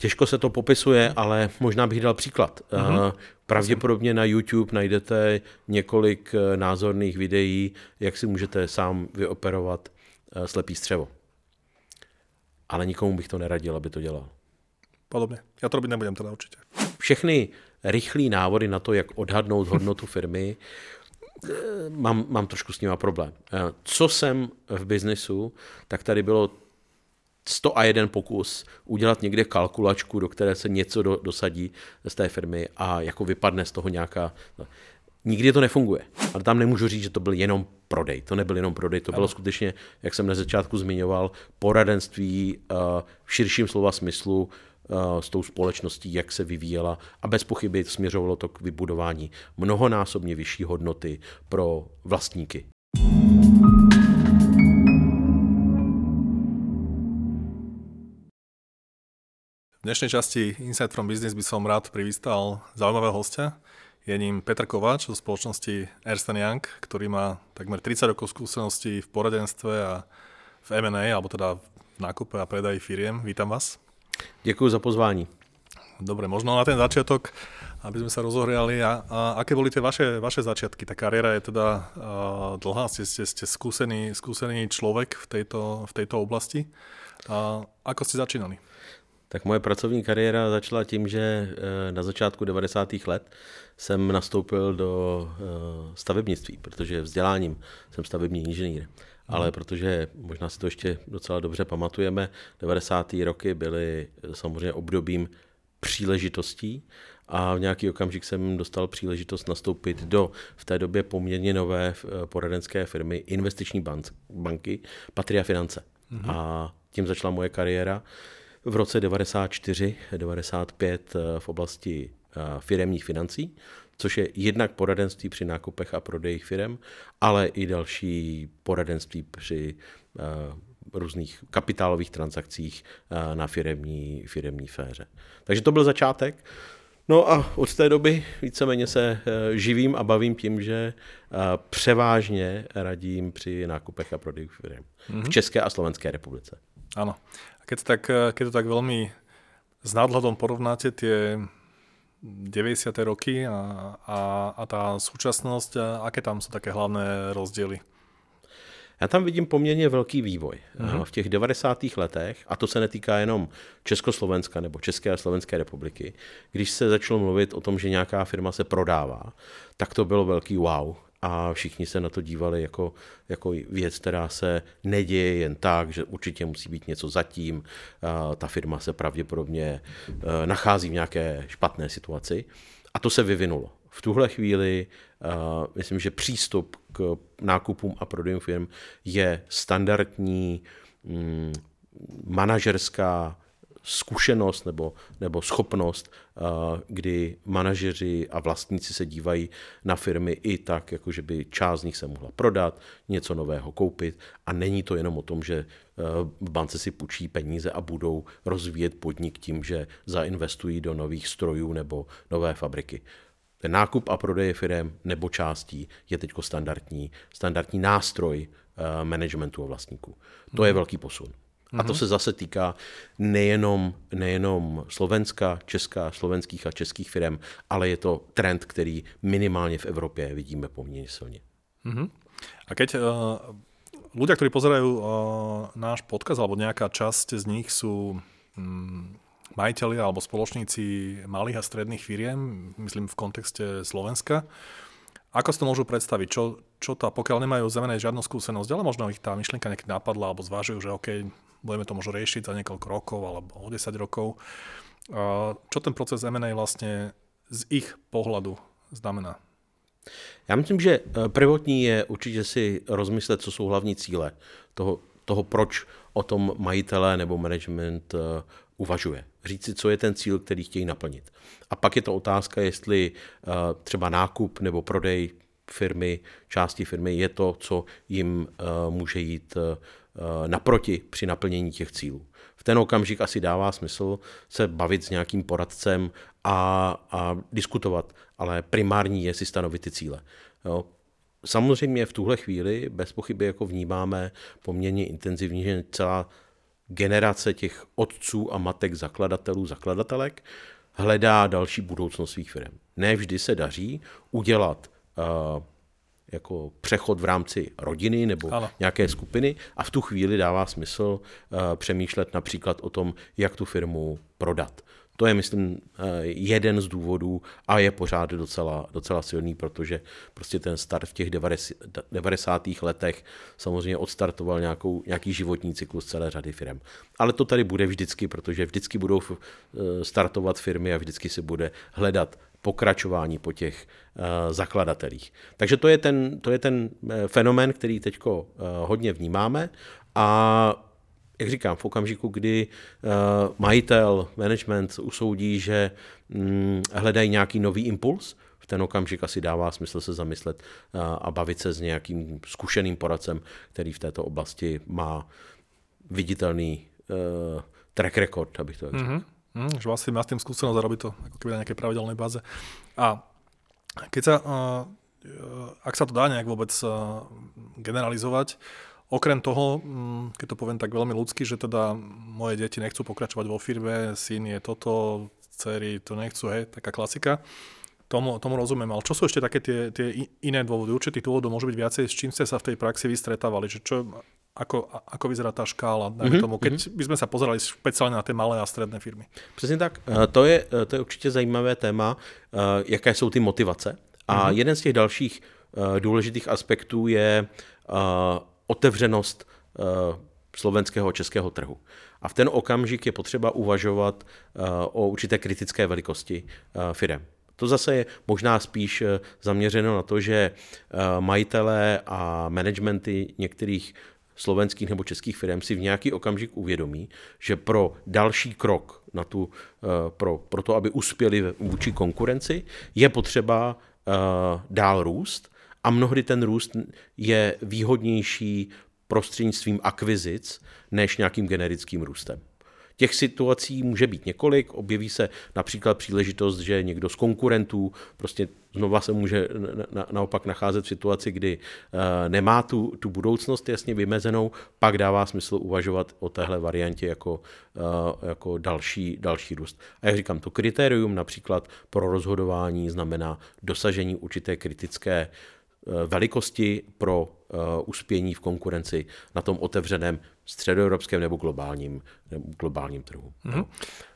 Těžko se to popisuje, ale možná bych dal příklad. Mm-hmm. Pravděpodobně na YouTube najdete několik eh, názorných videí, jak si můžete sám vyoperovat eh, slepý střevo. Ale nikomu bych to neradil, aby to dělal. Podobně. Já to robit nebudem teda určitě. Všechny rychlé návody na to, jak odhadnout hodnotu firmy, mám, mám trošku s nima problém. Co jsem v biznesu, tak tady bylo 101 pokus udělat někde kalkulačku, do které se něco do, dosadí z té firmy a jako vypadne z toho nějaká... No, nikdy to nefunguje. Ale tam nemůžu říct, že to byl jenom prodej. To nebyl jenom prodej, to bylo skutečně, jak jsem na začátku zmiňoval, poradenství uh, v širším slova smyslu uh, s tou společností, jak se vyvíjela a bez pochyby směřovalo to k vybudování mnohonásobně vyšší hodnoty pro vlastníky. V dnešnej časti Insight from Business by som rád privítal zaujímavého hostia. Je ním Petr Kováč zo spoločnosti Ernst Young, ktorý má takmer 30 rokov skúseností v poradenstve a v M&A, alebo teda v nákupe a predaji firiem. Vítam vás. Děkuji za pozvání. Dobre, možno na ten začiatok, aby sme sa rozohriali. A, a aké boli tie vaše, vaše začiatky? Tá kariéra je teda uh, dlhá, ste, ste, ste skúsený, skúsený človek v tejto, v tejto oblasti. A ako ste začínali? Tak moje pracovní kariéra začala tím, že eh, na začátku 90. let jsem nastoupil do eh, stavebnictví, protože vzděláním jsem stavební inženýr. Ale mhm. protože možná si to ještě docela dobře pamatujeme, 90. roky byly samozřejmě obdobím příležitostí a v nějaký okamžik jsem dostal příležitost nastoupit do v té době poměrně nové eh, poradenské firmy investiční banky Patria Finance. Mm-hmm. A tím začala moje kariéra v roce 94, 95 eh, v oblasti eh, firemních financí, což je jednak poradenství při nákupech a prodejích firem, ale i další poradenství při eh, různých kapitálových transakcích na firemní, firemní féře. Takže to byl začátek. No a od té doby víceméně se živím a bavím tím, že převážně radím při nákupech a prodejích firm mm-hmm. v mhm. České a Slovenské republice. Ano. Keď, tak, keď to tak veľmi s nadhľadom porovnáte tie 90. roky a, a, a tá súčasnosť, aké tam sú také hlavné rozdiely? Já tam vidím poměrně velký vývoj. Mm-hmm. V těch 90. letech, a to se netýká jenom Československa nebo České a Slovenské republiky, když se začalo mluvit o tom, že nějaká firma se prodává, tak to bylo velký wow a všichni se na to dívali jako, jako věc, která se neděje jen tak, že určitě musí být něco zatím, ta firma se pravděpodobně e, nachází v nějaké špatné situaci a to se vyvinulo. V tuhle chvíli uh, myslím, že přístup k nákupům a prodejům firm je standardní mm, manažerská zkušenost nebo, nebo schopnost, eh, kdy manažeři a vlastníci se dívají na firmy i tak, jako že by část z nich se mohla prodat, něco nového koupit a není to jenom o tom, že eh, v bance si půjčí peníze a budou rozvíjet podnik tím, že zainvestují do nových strojů nebo nové fabriky. Ten nákup a prodej firm nebo částí je teď standardní, standardní nástroj eh, managementu a vlastníků. To je mhm. velký posun. A to mhm. se zase týká nejenom, nejenom Slovenska, Česká, slovenských a českých firm, ale je to trend, který minimálně v Evropě vidíme poměrně silně. Uh-huh. A keď uh, ľudia, ktorí pozerajú uh, náš podcast, alebo nejaká časť z nich sú um, majiteľi alebo spoločníci malých a stredných firiem, myslím v kontexte Slovenska, ako si to môžu predstaviť? Čo, čo tá, pokiaľ nemajú zemenej žiadnu skúsenosť, ale možno ich tá myšlienka niekedy napadla alebo zvážujú, že OK, budeme to možno riešiť za niekoľko rokov alebo o 10 rokov. Čo ten proces M&A vlastně z ich pohledu znamená? Já myslím, že eh, prvotní je určitě si rozmyslet, co jsou hlavní cíle toho, toho proč o tom majitelé nebo management uh, uvažuje. Říct si, co je ten cíl, který chtějí naplnit. A pak je to otázka, jestli uh, třeba nákup nebo prodej firmy, části firmy je to, co jim může jít naproti při naplnění těch cílů. V ten okamžik asi dává smysl se bavit s nějakým poradcem a, a diskutovat, ale primární je si stanovit ty cíle. Jo. Samozřejmě v tuhle chvíli bez pochyby jako vnímáme poměrně intenzivně, že celá generace těch otců a matek zakladatelů, zakladatelek hledá další budoucnost svých firm. Ne vždy se daří udělat uh, jako přechod v rámci rodiny nebo ano. nějaké skupiny a v tu chvíli dává smysl uh, přemýšlet například o tom, jak tu firmu prodat. To je, myslím, eh, jeden z důvodů a je pořád docela, docela silný, protože prostě ten start v těch 90. letech samozřejmě odstartoval nějakou, nějaký životní cyklus celé řady firm. Ale to tady bude vždycky, protože vždycky budou eh, startovat firmy a vždycky se bude hledat pokračování po těch uh, zakladatelích. Takže to je ten, to je ten fenomén, který teď uh, hodně vnímáme a jak říkám, v okamžiku, kdy majitel, management usoudí, že um, hledají nějaký nový impuls, v ten okamžik asi dává smysl se zamyslet a bavit se s nějakým zkušeným poradcem, který v této oblasti má viditelný track record, abych to řekl. Mm-hmm. Mm, že vlastne má s tým skúsenosť a robí to ako keby na nejakej pravidelnej báze. A keď sa, uh, ak sa to dá nejak vôbec uh, generalizovať, Okrem toho, mm, keď to poviem tak veľmi ľudsky, že teda moje deti nechcú pokračovať vo firme, syn je toto, dcery to nechcú, hej, taká klasika. Tomu, tomu rozumiem, ale čo sú ešte také tie, tie iné dôvody? Určitých dôvodov môže byť viacej, s čím ste sa v tej praxi vystretávali, že čo, ako, ako vyzerá tá škála, mm-hmm. tomu, keď mm-hmm. by sme sa pozerali špeciálne na tie malé a středné firmy. Přesně tak. Eh, to je, eh, to je určitě zajímavé téma, eh, jaké jsou ty motivace. A mm-hmm. jeden z těch dalších důležitých aspektů je otevřenost slovenského a českého trhu. A v ten okamžik je potřeba uvažovat o určité kritické velikosti firem. To zase je možná spíš zaměřeno na to, že majitelé a managementy některých slovenských nebo českých firm si v nějaký okamžik uvědomí, že pro další krok na tu, pro, pro to, aby uspěli vůči konkurenci, je potřeba dál růst a mnohdy ten růst je výhodnější prostřednictvím akvizic než nějakým generickým růstem. Těch situací může být několik, objeví se například příležitost, že někdo z konkurentů prostě znova se může na, naopak nacházet v situaci, kdy uh, nemá tu, tu budoucnost jasně vymezenou, pak dává smysl uvažovat o téhle variantě jako, uh, jako další, další růst. A jak říkám, to kritérium například pro rozhodování znamená dosažení určité kritické Eh, velikosti pro eh, uspění v konkurenci na tom otevřeném středoevropském nebo globálním, nebo globálním trhu. Mm-hmm.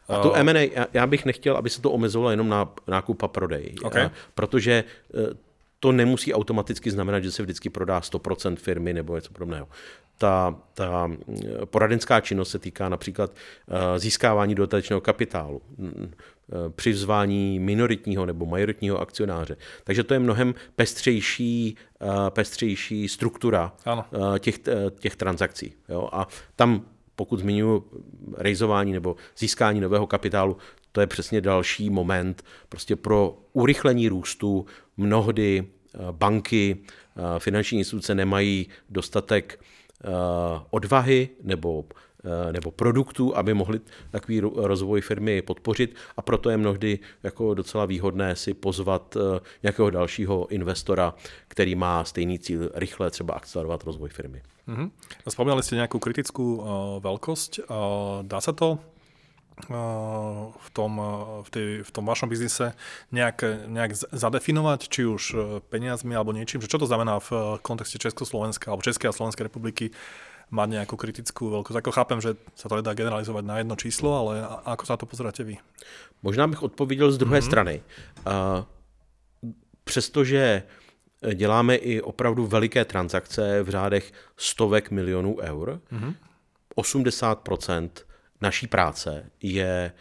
A tu M&A, já bych nechtěl, aby se to omezovalo jenom na nákup a prodej, okay. protože eh, to nemusí automaticky znamenat, že se vždycky prodá 100% firmy nebo něco podobného. Ta, ta poradenská činnost se týká například získávání dodatečného kapitálu, Eh, přizvání minoritního nebo majoritního akcionáře. Takže to je mnohem pestřejší, eh, pestřejší struktura ano. Eh, těch, těch transakcí. Jo? A tam, pokud zmiňuji rejzování nebo získání nového kapitálu, to je přesně další moment prostě pro urychlení růstu. Mnohdy banky, finanční instituce nemají dostatek odvahy nebo Eh, nebo produktů, aby mohli takový rozvoj firmy podpořit a proto je mnohdy jako docela výhodné si pozvat eh, nějakého dalšího investora, který má stejný cíl rychle třeba akcelerovat rozvoj firmy. Mm-hmm. Spomínali jste nějakou kritickou uh, velkost. Uh, dá se to v tom, v, tej, v tom vašom biznise nejak, nejak zadefinovať, či už peniazmi alebo niečím, že čo to znamená v kontexte Československa alebo Českej a Slovenskej republiky mať nejakú kritickú veľkosť. Ako chápem, že sa to nedá generalizovať na jedno číslo, ale ako sa to pozeráte vy? Možná bych odpověděl z druhé mm-hmm. strany. Uh, přestože děláme i opravdu veliké transakce v řádech stovek milionů eur, mm-hmm. 80% naší práce je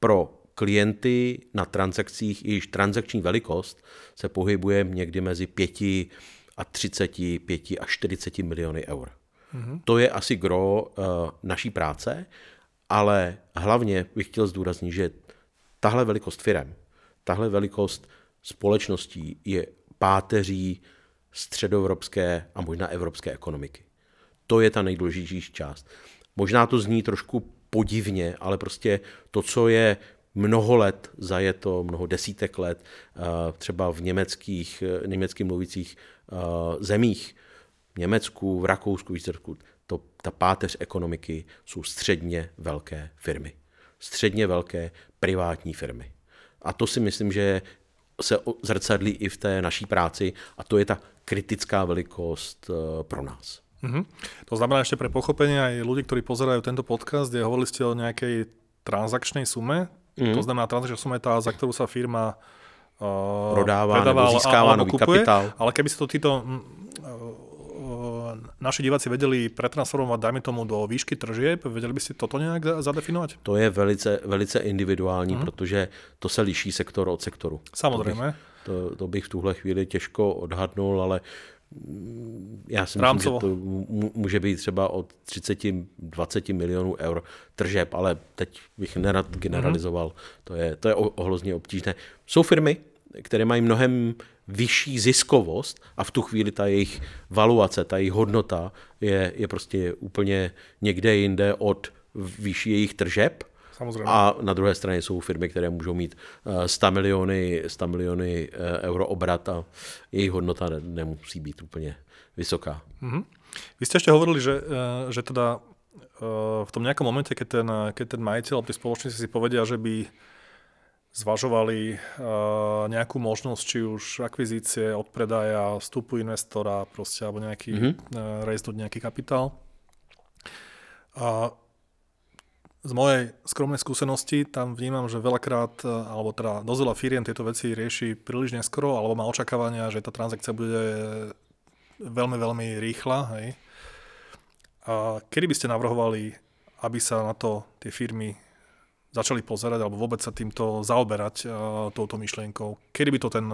pro klienty na transakcích, jejichž transakční velikost se pohybuje někdy mezi 5 a 30, 5 a 40 miliony eur. Mm-hmm. To je asi gro uh, naší práce, ale hlavně bych chtěl zdůraznit, že tahle velikost firem, tahle velikost společností je páteří středoevropské a možná evropské ekonomiky. To je ta nejdůležitější část. Možná to zní trošku podivně, ale prostě to, co je mnoho let zajeto, mnoho desítek let, eh, třeba v německých, eh, německy mluvících zemích, Německu, v Rakousku, v Jízersku. to, ta páteř ekonomiky jsou středně velké firmy. Středně velké privátní firmy. A to si myslím, že se zrcadlí i v té naší práci a to je ta kritická velikost eh, pro nás. Mm-hmm. To znamená ešte pre pochopenie aj ľudí, ktorí pozerajú tento podcast, kde hovorili ste o nejakej transakčnej sume. Mm-hmm. To znamená, transakčná suma je tá, za ktorú sa firma uh, prodává, predáva, nebo získává nový kupuje, kapitál. Ale keby sa to títo uh, naši diváci vedeli pretransformovat, dajme tomu, do výšky tržeb, vedeli by si toto nějak zadefinovat? To je velice, velice individuální, mm. protože to se liší sektor od sektoru. Samozřejmě. To bych, to, to bych v tuhle chvíli těžko odhadnul, ale já si myslím, že to může být třeba od 30-20 milionů eur tržeb, ale teď bych nerad generalizoval. Mm-hmm. To je, to je ohrozně obtížné. Jsou firmy, které mají mnohem vyšší ziskovost a v tu chvíli ta jejich valuace, ta jejich hodnota je, je prostě úplně někde jinde od výši jejich tržeb. Samozřejmě. A na druhé straně jsou firmy, které můžou mít 100 eh, miliony, 100 miliony eh, euro obrat a jejich hodnota nemusí být úplně vysoká. Mm-hmm. Vy jste ještě hovorili, že, eh, že teda v tom nejakom momente, keď ten, keď ten majiteľ alebo tí spoločníci si povedia, že by zvažovali nejakú možnosť, či už akvizície, odpredaja, vstupu investora, proste, alebo nejaký, mm-hmm. rejsnúť nejaký kapitál. A z mojej skromnej skúsenosti tam vnímam, že veľakrát, alebo teda dosť veľa firiem tieto veci rieši príliš neskoro, alebo má očakávania, že tá transakcia bude veľmi, veľmi rýchla. Hej. A kedy by ste navrhovali, aby sa na to tie firmy začali pozerať alebo vôbec sa týmto zaoberať uh, touto myšlienkou? Kedy by to ten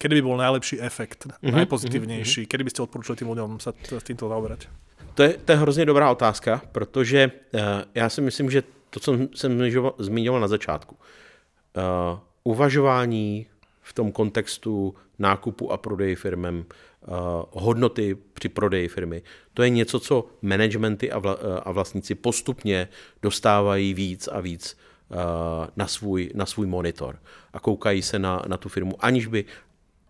kedy by bol najlepší efekt, mm-hmm, najpozitívnější, mm-hmm. kedy byste odporučili tým ľuďom sa s týmto zaoberať? To je, to je hrozně dobrá otázka, protože uh, já si myslím, že to, co jsem zmiňoval na začátku, uh, uvažování v tom kontextu nákupu a prodeji firmem, hodnoty při prodeji firmy. To je něco, co managementy a, uh, a vlastníci postupně dostávají víc a víc uh, na, svůj, na svůj monitor a koukají se na, na tu firmu, aniž by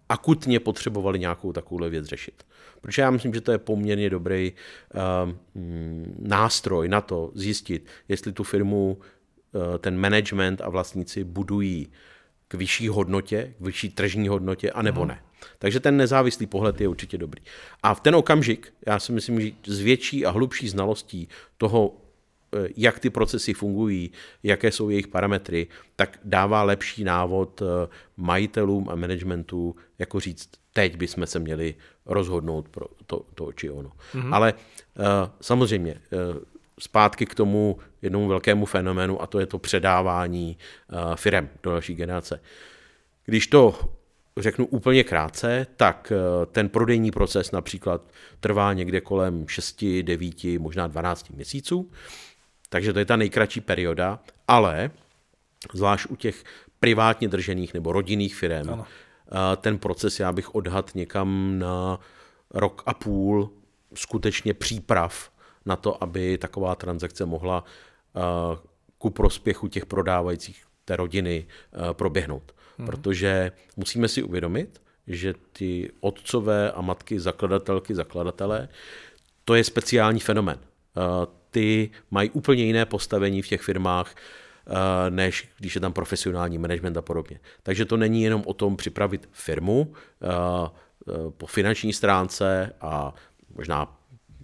akutně potřebovali nějakou takovouhle věc řešit. Protože já myslím, že to je poměrně dobrý uh, nástroj na to zjistit, jestli tu firmu uh, ten management a vlastníci budují k vyšší hodnotě, k vyšší tržní hodnotě, anebo mm. ne. Takže ten nezávislý pohled je určitě dobrý. A v ten okamžik, já si myslím, že s větší a hlubší znalostí toho, eh, jak ty procesy fungují, jaké jsou jejich parametry, tak dává lepší návod eh, majitelům a managementu, jako říct, teď bychom se měli rozhodnout pro to, to či ono. Mm-hmm. Ale uh, samozřejmě zpátky k tomu jednomu velkému fenoménu a to je to předávání uh, firem do další generace. Když to řeknu úplně krátce, tak uh, ten prodejní proces například trvá někde kolem 6, 9, možná 12 měsíců, takže to je ta nejkratší perioda, ale zvlášť u těch privátně držených nebo rodinných firm, ano. ten proces já bych odhad někam na rok a půl skutečně příprav na to, aby taková transakce mohla eh, ku prospěchu těch prodávajících té rodiny eh, proběhnout. Hmm. Protože musíme si uvědomit, že ty otcové a matky, zakladatelky, zakladatelé, to je speciální fenomen. Eh, ty mají úplně jiné postavení v těch firmách, než když je tam profesionální management a podobně. Takže to není jenom o tom připravit firmu po finanční stránce a možná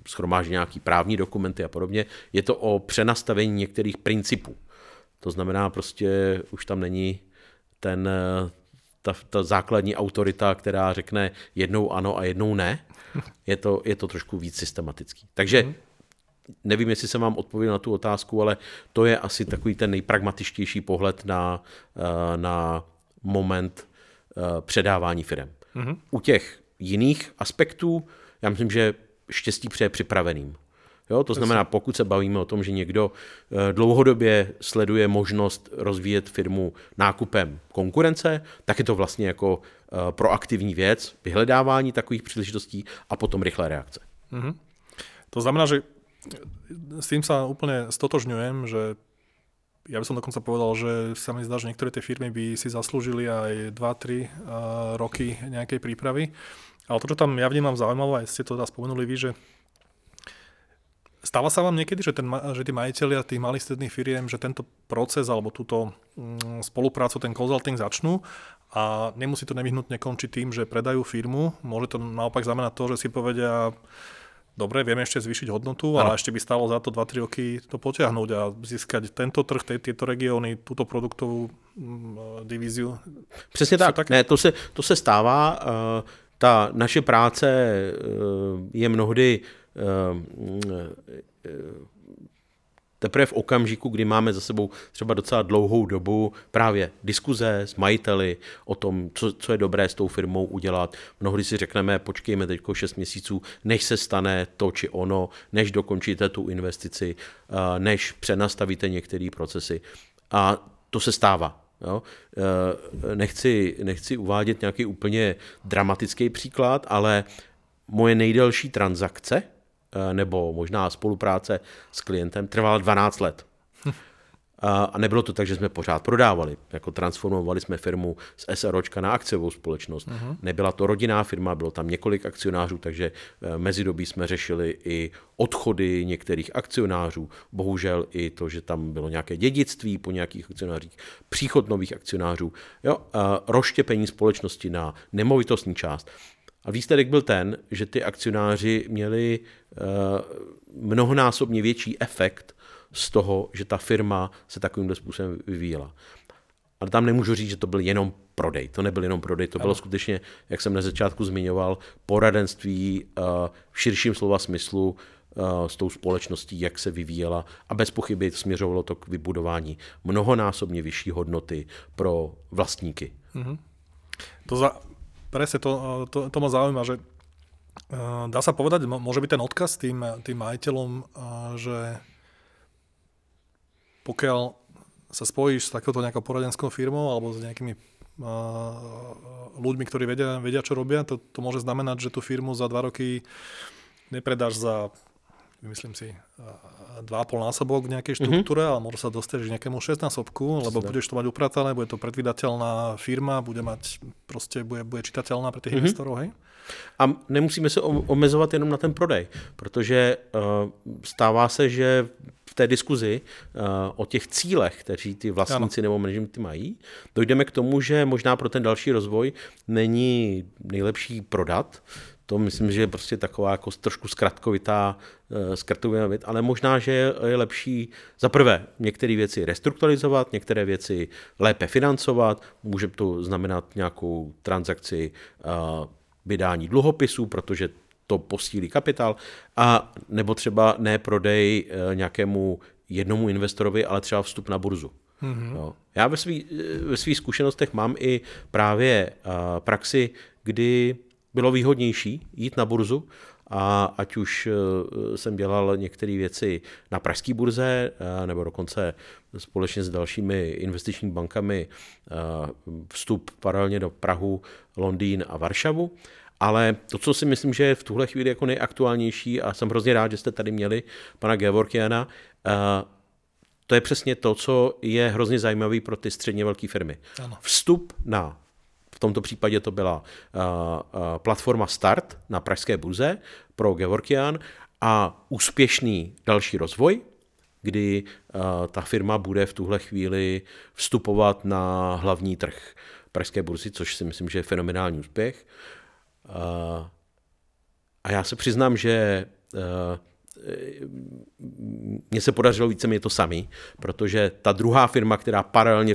schromáždí nějaký právní dokumenty a podobně. Je to o přenastavení některých principů. To znamená prostě už tam není ten, ta, ta základní autorita, která řekne jednou ano a jednou ne. Je to, je to trošku víc systematický. Takže mhm. nevím, jestli jsem vám odpověděl na tu otázku, ale to je asi takový ten nejpragmatičtější pohled na, eh, na moment eh, předávání firm. Mm-hmm. U těch jiných aspektů, já myslím, že štěstí přeje připraveným. Jo, to znamená, pokud se bavíme o tom, že někdo eh, dlouhodobě sleduje možnost rozvíjet firmu nákupem konkurence, tak je to vlastně jako eh, proaktivní věc, vyhledávání takových příležitostí a potom rychlé reakce. Mm-hmm. To znamená, že s tým sa úplne stotožňujem, že ja by som dokonca povedal, že sa mi zdá, že niektoré tie firmy by si zaslúžili aj 2-3 uh, eh, roky nejakej prípravy. Ale to, čo tam ja vnímam zaujímavé, aj ste to teda spomenuli vy, že Stáva sa vám niekedy, že, ten, že tí majiteľia tých malých stredných firiem, že tento proces alebo túto mm, spoluprácu, ten consulting začnú a nemusí to nevyhnutne končiť tým, že predajú firmu. Môže to naopak znamenať to, že si povedia, dobre, vieme ešte zvýšiť hodnotu, ale ešte by stalo za to 2-3 roky to potiahnuť a získať tento trh, tieto regióny, túto produktovú mm, divíziu. Přesně tak. tak. Ne, to se, to se stává. Uh, ta naše práce uh, je mnohdy teprve v okamžiku, kdy máme za sebou třeba docela dlouhou dobu právě diskuze s majiteli o tom, co, co je dobré s tou firmou udělat. Mnohdy si řekneme, počkejme teď 6 měsíců, než se stane to či ono, než dokončíte tu investici, než přenastavíte některé procesy. A to se stává. Jo? Nechci, nechci uvádět nějaký úplně dramatický příklad, ale moje nejdelší transakce, Eh, nebo možná spolupráce s klientem trvala 12 let. A nebylo to tak, že jsme pořád prodávali. Jako transformovali jsme firmu z SROčka na akciovou společnost. Uh-huh. Nebyla to rodinná firma, bylo tam několik akcionářů, takže eh, mezidobí jsme řešili i odchody některých akcionářů. Bohužel i to, že tam bylo nějaké dědictví po nějakých akcionářích, příchod nových akcionářů, jo, roštěpení společnosti na nemovitostní část. A výsledek byl ten, že ty akcionáři měli eh, mnohonásobně větší efekt z toho, že ta firma se takovýmhle způsobem vyvíjela. Ale tam nemůžu říct, že to byl jenom prodej. To nebyl jenom prodej, to bylo skutečně, jak jsem na začátku zmiňoval, poradenství eh, v širším slova smyslu eh, s tou společností, jak se vyvíjela a bez pochyby směřovalo to k vybudování mnohonásobně vyšší hodnoty pro vlastníky. Mm-hmm. To za, presne to, to, to ma zaujíma, že dá sa povedať, môže byť ten odkaz tým, tým majiteľom, že pokiaľ sa spojíš s takou nejakou poradenskou firmou alebo s nejakými ľuďmi, ktorí vedia, vedia čo robia, to, to môže znamenať, že tú firmu za dva roky nepredáš za myslím si, 2,5 násobok v nejakej mhm. štruktúre, mm-hmm. ale možno sa dostaneš k nejakému 6 násobku, lebo Zde. budeš to mať upratané, bude to predvydateľná firma, bude mať, proste bude, bude čitateľná pre tých mm-hmm. investorov, hej? A nemusíme se omezovat jenom na ten prodej, protože uh, stává se, že té diskuzi uh, o těch cílech, kteří ty vlastníci ano. nebo managementy mají, dojdeme k tomu, že možná pro ten další rozvoj není nejlepší prodat, to myslím, že je prostě taková jako trošku zkratkovitá, eh, zkratkovitá věc, ale možná, že je lepší za prvé některé věci restrukturalizovat, některé věci lépe financovat, může to znamenat nějakou transakci eh, vydání dluhopisů, protože to posílí kapitál, a nebo třeba ne prodej eh, nějakému jednomu investorovi, ale třeba vstup na burzu. Mm-hmm. Jo. Já ve svých ve svých zkušenostech mám i právě praxi, kdy bylo výhodnější jít na burzu, a ať už eh, jsem dělal některé věci na pražské burze, eh, nebo dokonce společně s dalšími investičními bankami eh, vstup paralelně do Prahu, Londýn a Varšavu. Ale to, co si myslím, že je v tuhle chvíli jako nejaktuálnější, a jsem hrozně rád, že jste tady měli pana Gevorkiana, to je přesně to, co je hrozně zajímavý pro ty středně velké firmy. Ano. Vstup na v tomto případě to byla uh, uh, platforma Start na pražské burze pro Gevorkian a úspěšný další rozvoj, kdy uh, ta firma bude v tuhle chvíli vstupovat na hlavní trh pražské burzy, což si myslím, že je fenomenální úspěch. A já se přiznám, že mně se podařilo více to samý, protože ta druhá firma, která paralelně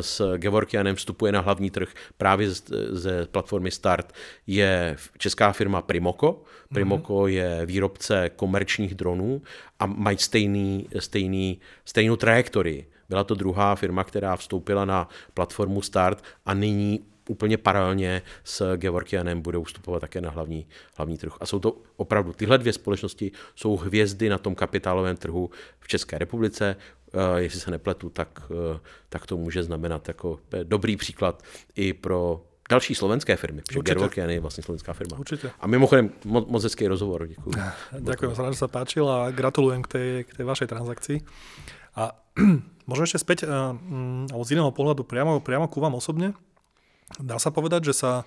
s Gevorkianem vstupuje na hlavní trh právě ze platformy Start, je česká firma Primoco. Primoco mm-hmm. je výrobce komerčních dronů a mají stejný, stejný, stejnou trajektorii. Byla to druhá firma, která vstoupila na platformu Start a nyní úplně paralelně s Gevorkianem budou vstupovat také na hlavní, hlavní trh. A jsou to opravdu, tyhle dvě společnosti jsou hvězdy na tom kapitálovém trhu v České republice. Uh, jestli se nepletu, tak, uh, tak to může znamenat jako dobrý příklad i pro další slovenské firmy, protože je vlastně slovenská firma. Určitě. A mimochodem, mo- moc hezký rozhovor, děkuji. Ďakujem, sa že sa páčil a gratulujem k tej, k tej vašej transakcii. A možno ešte späť, um, alebo z iného pohľadu, priamo, priamo ku vám osobne, Dá sa povedať, že sa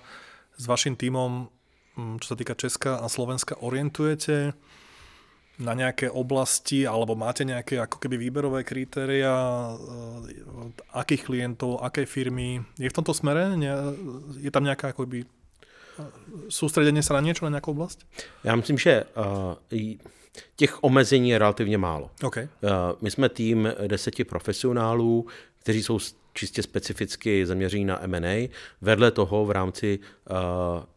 s vašim tímom, mm, čo sa týka Česka a Slovenska, orientujete na nejaké oblasti, alebo máte nejaké ako keby výberové kritéria, akých klientov, aké firmy? Je v tomto smere? Je tam nejaká akoby soustředění se na něco, na nějakou oblast? Já myslím, že uh, těch omezení je relativně málo. Okay. My jsme tým deseti profesionálů, kteří jsou čistě specificky zaměření na M&A. Vedle toho v rámci uh,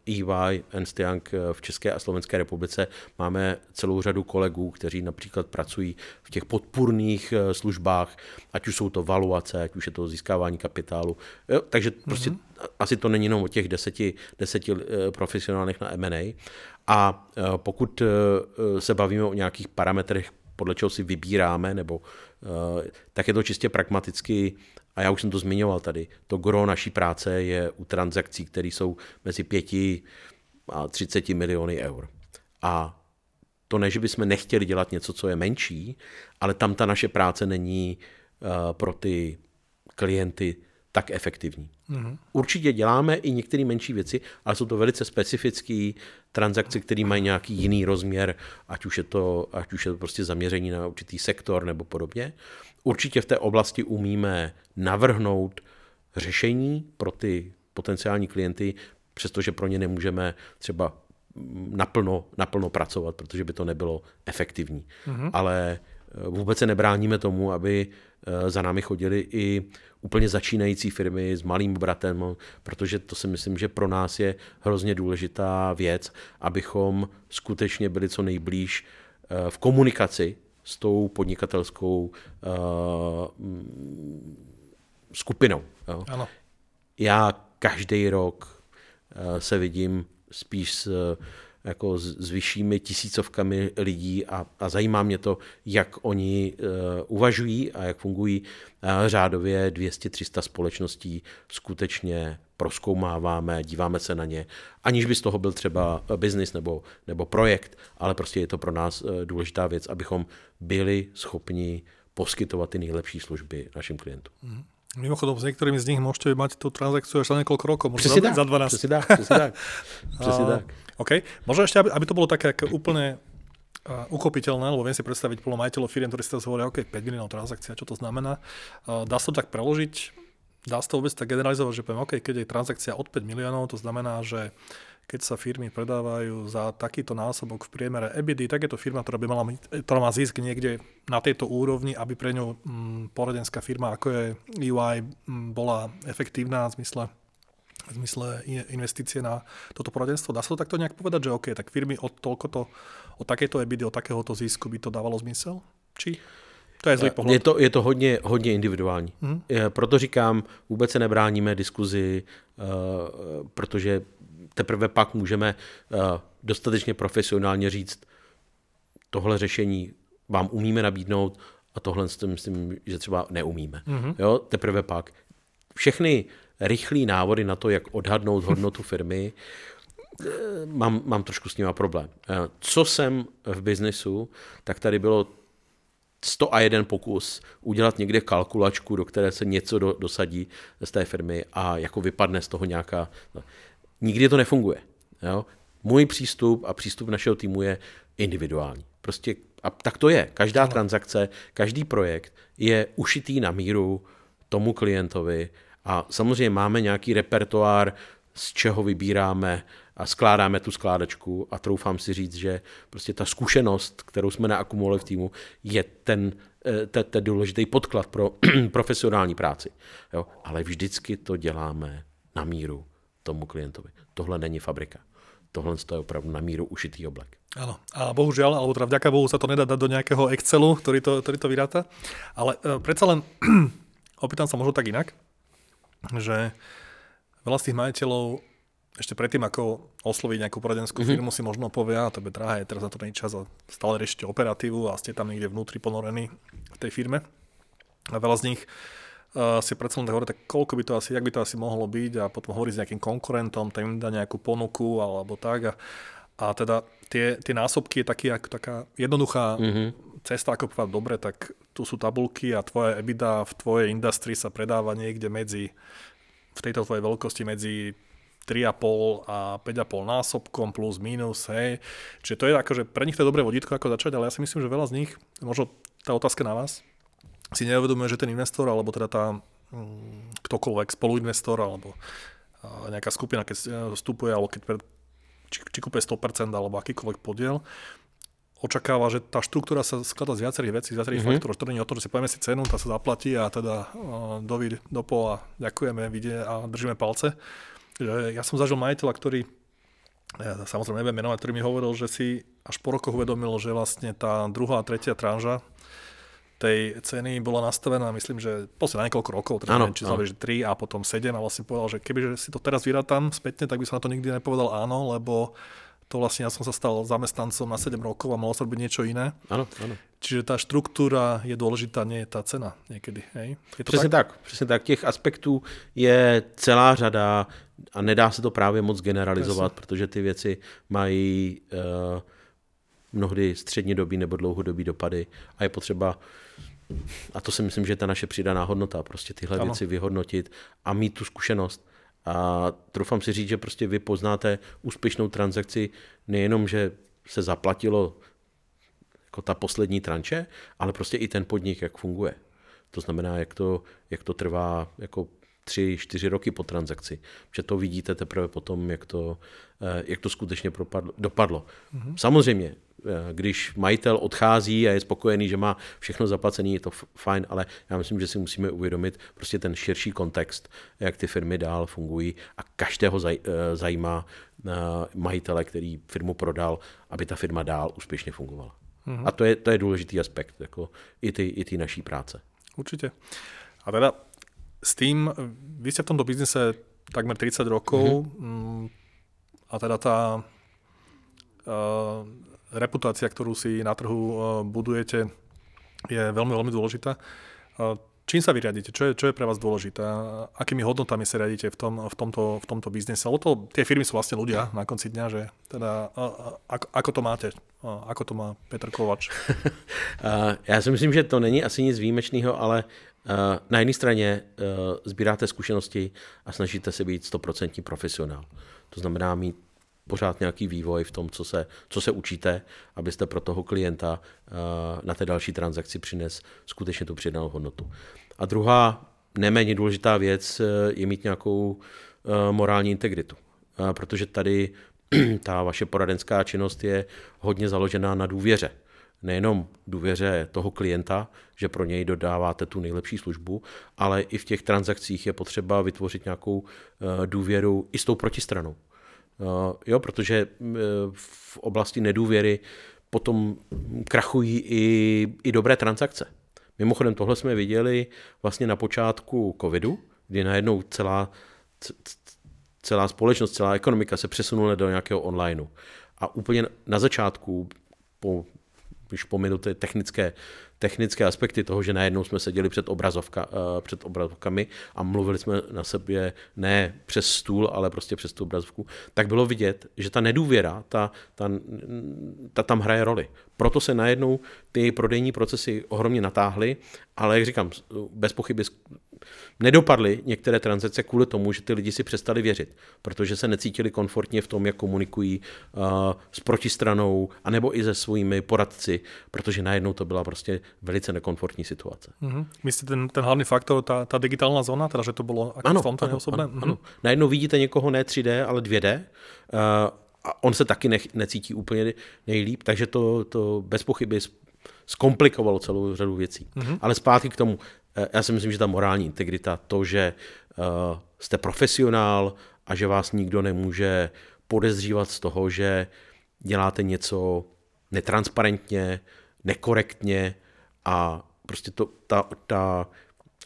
EY Ernst Young v České a Slovenské republice máme celou řadu kolegů, kteří například pracují v těch podpůrných uh, službách, ať už jsou to valuace, ať už je to získávání kapitálu. Jo, takže mm-hmm. prostě asi to není jenom o těch deseti, deseti uh, profesionálech na M&A. A uh, pokud uh, se bavíme o nějakých parametrech, podle čeho si vybíráme, nebo uh, tak je to čistě pragmaticky a já už jsem to zmiňoval tady, to gro naší práce je u transakcí, které jsou mezi 5 a 30 miliony eur. A to ne, že bychom nechtěli dělat něco, co je menší, ale tam ta naše práce není uh, pro ty klienty tak efektivní. Mm-hmm. Určitě děláme i některé menší věci, ale jsou to velice specifické transakce, které mají nějaký jiný rozměr, ať už je to, ať už je to prostě zaměření na určitý sektor nebo podobně. Určitě v té oblasti umíme navrhnout řešení pro ty potenciální klienty, přestože pro ně nemůžeme třeba naplno, naplno pracovat, protože by to nebylo efektivní. Mm-hmm. Ale eh, vůbec se nebráníme tomu, aby eh, za námi chodili i úplně začínající firmy s malým bratem, protože to si myslím, že pro nás je hrozně důležitá věc, abychom skutečně byli co nejblíž eh, v komunikaci s tou podnikatelskou uh, skupinou. Jo. Ano. Já každý rok uh, se vidím spíš s, jako s, s vyššími tisícovkami lidí a, a zajímá mě to, jak oni uh, uvažují a jak fungují. Uh, řádově 200-300 společností skutečně proskoumáváme, díváme se na ně, aniž by z toho byl třeba biznis nebo, nebo projekt, ale prostě je to pro nás uh, důležitá věc, abychom byli schopni poskytovat ty nejlepší služby našim klientům. Mm. Mimochodom, s některými z nich můžete mít tu transakci až za několik rokov, možná za, za 12. Přesně tak, přesně tak. Přesně tak. OK. Možno ešte, aby, aby to bolo také úplne uh, uchopiteľné, lebo viem si predstaviť polo majiteľov firiem, ktorí si to hovoria, OK, 5 miliónov transakcia, čo to znamená. Uh, dá sa to tak preložiť, dá sa to vôbec tak generalizovať, že poviem, OK, keď je transakcia od 5 miliónov, to znamená, že keď sa firmy predávajú za takýto násobok v priemere EBITDA, tak je to firma, ktorá by mala mať, ktorá má zisk niekde na tejto úrovni, aby pre ňu mm, poradenská firma, ako je UI, mm, bola efektívna v zmysle v zmysle investície na toto poradenstvo. Dá sa to takto nejak povedať, že OK, tak firmy od toľkoto, od takéto EBITDA, od takéhoto zisku by to dávalo zmysel? Či? To je zlý pohled. Je to, je to hodně, hodně individuální. Mm. Proto říkám, vůbec se nebráníme diskuzi, uh, protože teprve pak můžeme uh, dostatečně profesionálně říct, tohle řešení vám umíme nabídnout a tohle myslím, že třeba neumíme. Mm-hmm. Jo, teprve pak. Všechny rychlý návody na to, jak odhadnout hodnotu firmy, eh, mám, mám trošku s nima problém. Eh, co jsem v biznesu, tak tady bylo 101 pokus udělat někde kalkulačku, do které se něco do, dosadí z té firmy a jako vypadne z toho nějaká... No, nikdy to nefunguje. Jo? Můj přístup a přístup našeho týmu je individuální. Prostě a tak to je. Každá transakce, každý projekt je ušitý na míru tomu klientovi a samozřejmě máme nějaký repertoár, z čeho vybíráme a skládáme tu skládačku a troufám si říct, že prostě ta zkušenost, kterou jsme naakumulovali v týmu, je ten, eh, ten, ten důležitý podklad pro profesionální práci. Jo? Ale vždycky to děláme na míru tomu klientovi. Tohle není fabrika. Tohle je opravdu na míru ušitý oblek. Áno, a bohužiaľ, alebo teda vďaka Bohu sa to nedá dať do nejakého Excelu, ktorý to, ktorý to vyráta. Ale uh, predsa len, opýtam sa možno tak inak že veľa z tých majiteľov ešte predtým, ako osloviť nejakú poradenskú mm-hmm. firmu, si možno povie, a to je drahé, teraz na to není čas a stále riešite operatívu a ste tam niekde vnútri ponorení v tej firme. A veľa z nich uh, si predsa len tak hovorí, tak koľko by to asi, jak by to asi mohlo byť a potom hovorí s nejakým konkurentom, tam im dá nejakú ponuku alebo tak. A, a teda tie, tie násobky je taký, ako taká jednoduchá mm-hmm. Cesta, ako povedať, dobre, tak tu sú tabulky a tvoje EBITDA v tvojej industrii sa predáva niekde medzi, v tejto tvojej veľkosti medzi 3,5 a 5,5 násobkom plus minus, hej. Čiže to je akože pre nich to je dobré vodítko, ako začať, ale ja si myslím, že veľa z nich, možno tá otázka na vás, si neuvedomuje, že ten investor, alebo teda tá mm, ktokoľvek spoluinvestor, alebo nejaká skupina, keď vstupuje, alebo keď pred, či, či kúpe 100% alebo akýkoľvek podiel, očakáva, že tá štruktúra sa skladá z viacerých vecí, z viacerých mm-hmm. faktorov, to nie o to, že si povieme si cenu, tá sa zaplatí a teda uh, dovid, dopo a ďakujeme, vidie a držíme palce. Ja som zažil majiteľa, ktorý ja samozrejme neviem menovať, ktorý mi hovoril, že si až po rokoch uvedomil, že vlastne tá druhá a tretia tranža tej ceny bola nastavená, myslím, že posledne na niekoľko rokov, teda ano, neviem, či znamená, že 3 a potom 7 a vlastne povedal, že keby si to teraz vyrátam spätne, tak by som na to nikdy nepovedal áno, lebo to vlastne ja som sa stal zamestnancom na 7 rokov a mohol sa robiť niečo iné. Áno, áno. Čiže tá štruktúra je dôležitá, nie je tá cena niekedy. Hej? Je to přesně tak? tak, přesně tak. Těch aspektů je celá řada a nedá se to právě moc generalizovat, Přesně. protože ty věci mají uh, mnohdy střednědobý nebo dlouhodobý dopady a je potřeba a to si myslím, že je ta naše přidaná hodnota, prostě tyhle ano. věci vyhodnotit a mít tu zkušenost. A trufám si říct, že prostě vy poznáte úspěšnou transakci nejenom, že se zaplatilo jako ta poslední tranče, ale prostě i ten podnik, jak funguje. To znamená, jak to, jak to trvá jako tři, čtyři roky po transakci. Že to vidíte teprve potom, jak to, eh, jak to skutečně propadlo, dopadlo. Mm-hmm. Samozřejmě, když majitel odchází a je spokojený, že má všechno zaplacené, je to fajn, ale já myslím, že si musíme uvědomit prostě ten širší kontext, jak ty firmy dál fungují a každého zaj, eh, zajímá majitele, který firmu prodal, aby ta firma dál úspěšně fungovala. Mm-hmm. A to je, to je důležitý aspekt jako i ty, i ty naší práce. Určitě. A teda s tým, vy ste v tomto biznise takmer 30 rokov mm-hmm. a teda tá uh, reputácia, ktorú si na trhu uh, budujete, je veľmi, veľmi dôležitá. Uh, Čím sa vyriadíte? Čo je, čo je pre vás dôležité? Akými hodnotami sa riadíte v, tom, v, tomto, v tomto biznise? Lebo to, tie firmy sú vlastne ľudia na konci dňa, že teda, a, a, ako, to máte? A, ako to má Petr Kovač? Já si myslím, že to není asi nic výjimečného, ale na jedné straně sbíráte zkušenosti a snažíte se být 100% profesionál. To znamená mít pořád nějaký vývoj v tom, co se, co se učíte, abyste pro toho klienta na té další transakci přines skutečně tu přidanou hodnotu. A druhá, neméně důležitá věc je mít nějakou morální integritu. Protože tady ta vaše poradenská činnost je hodně založená na důvěře nejenom důvěře toho klienta, že pro něj dodáváte tu nejlepší službu, ale i v těch transakcích je potřeba vytvořit nějakou eh, důvěru i s tou protistranou. Eh, jo, protože eh, v oblasti nedůvěry potom krachují i, i dobré transakce. Mimochodem tohle jsme viděli vlastně na počátku covidu, kdy najednou celá, celá společnost, celá ekonomika se přesunula do nějakého onlineu. A úplně na začátku, po když pominu ty technické, technické aspekty toho, že najednou jsme seděli před, obrazovka, uh, před obrazovkami a mluvili jsme na sebe ne přes stůl, ale prostě přes tu obrazovku, tak bylo vidět, že ta nedůvěra, ta, ta, ta tam hraje roli. Proto se najednou ty prodejní procesy ohromně natáhly, ale jak říkám, bez pochyby nedopadly některé transakce kvůli tomu, že ty lidi si přestali věřit, protože se necítili komfortně v tom, jak komunikují uh, s protistranou, anebo i se svými poradci, protože najednou to byla prostě velice nekomfortní situace. Mm-hmm. Myslíte ten, ten hlavní faktor, ta, ta digitální zóna, teda, že to bylo ano, v tomto ano, Ano, mm-hmm. ano. Najednou vidíte někoho ne 3D, ale 2D. Uh, a on se taky ne, necítí úplně nejlíp, takže to, to bez pochyby zkomplikovalo celou řadu věcí. Mm-hmm. Ale zpátky k tomu, eh, já si myslím, že ta morální integrita, to, že uh, jste profesionál a že vás nikdo nemůže podezřívat z toho, že děláte něco netransparentně, nekorektně a prostě to, ta, ta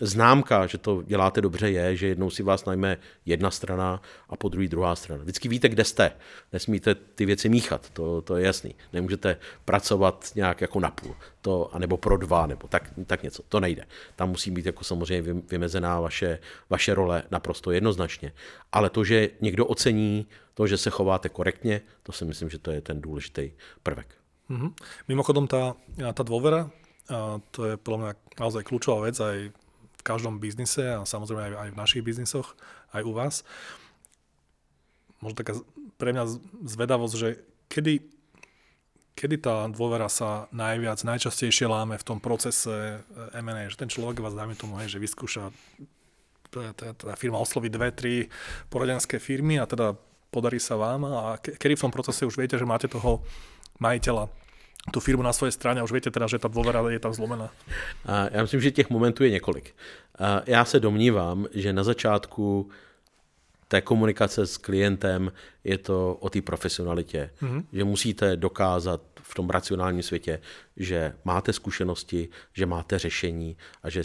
známka, že to děláte dobře, je, že jednou si vás najme jedna strana a po druhé druhá strana. Vždycky víte, kde jste. Nesmíte ty věci míchat, to, to je jasný. Nemůžete pracovat nějak jako na půl, to, anebo pro dva, nebo tak, tak něco. To nejde. Tam musí být jako samozřejmě vymezená vaše, vaše role naprosto jednoznačně. Ale to, že někdo ocení to, že se chováte korektně, to si myslím, že to je ten důležitý prvek. Mm-hmm. Mimochodom, tá, tá dôvera, to je podľa mňa naozaj kľúčová vec aj každom biznise a samozrejme aj, aj v našich biznisoch, aj u vás. možno taká pre mňa zvedavosť, že kedy, kedy tá dôvera sa najviac, najčastejšie láme v tom procese eh, M&A, že ten človek vás, dáme tomu, hej, že vyskúša tá firma osloví dve, tri poradenské firmy a teda podarí sa vám a kedy v tom procese už viete, že máte toho majiteľa tu firmu na svojej strane a už viete teda, že ta dôvera je tam zlomená. Já myslím, že těch momentů je několik. Já se domnívám, že na začátku té komunikace s klientem je to o té profesionalitě, mm-hmm. že musíte dokázat v tom racionálním světě, že máte zkušenosti, že máte řešení a že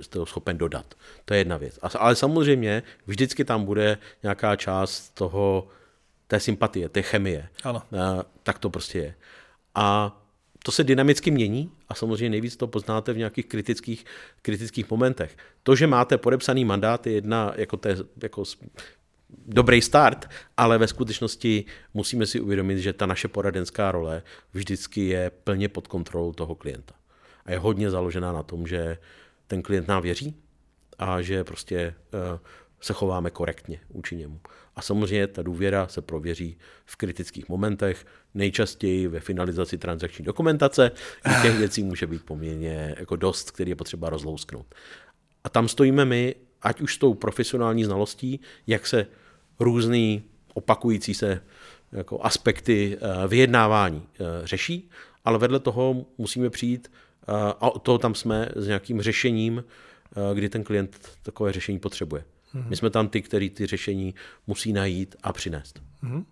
jste ho schopen dodat. To je jedna věc. Ale samozřejmě vždycky tam bude nějaká část toho, té sympatie, té chemie. Ano. Tak to prostě je. A to se dynamicky mění a samozřejmě nejvíc to poznáte v nějakých kritických, kritických momentech. To, že máte podepsaný mandát, je jedna jako, té, jako dobrý start, ale ve skutečnosti musíme si uvědomit, že ta naše poradenská role vždycky je plně pod kontrolou toho klienta. A je hodně založená na tom, že ten klient nám věří a že prostě uh, se chováme korektně vůči němu. A samozřejmě ta důvěra se prověří v kritických momentech, nejčastěji ve finalizaci transakční dokumentace, kdy těch věcí může být poměrně jako dost, který je potřeba rozlousknout. A tam stojíme my, ať už s tou profesionální znalostí, jak se různý opakující se jako aspekty eh, vyjednávání eh, řeší, ale vedle toho musíme přijít, eh, a toho tam jsme s nějakým řešením, kdy ten klient takové řešení potřebuje. Mm-hmm. My jsme tam ty, který ty řešení musí najít a přinést. Mm-hmm.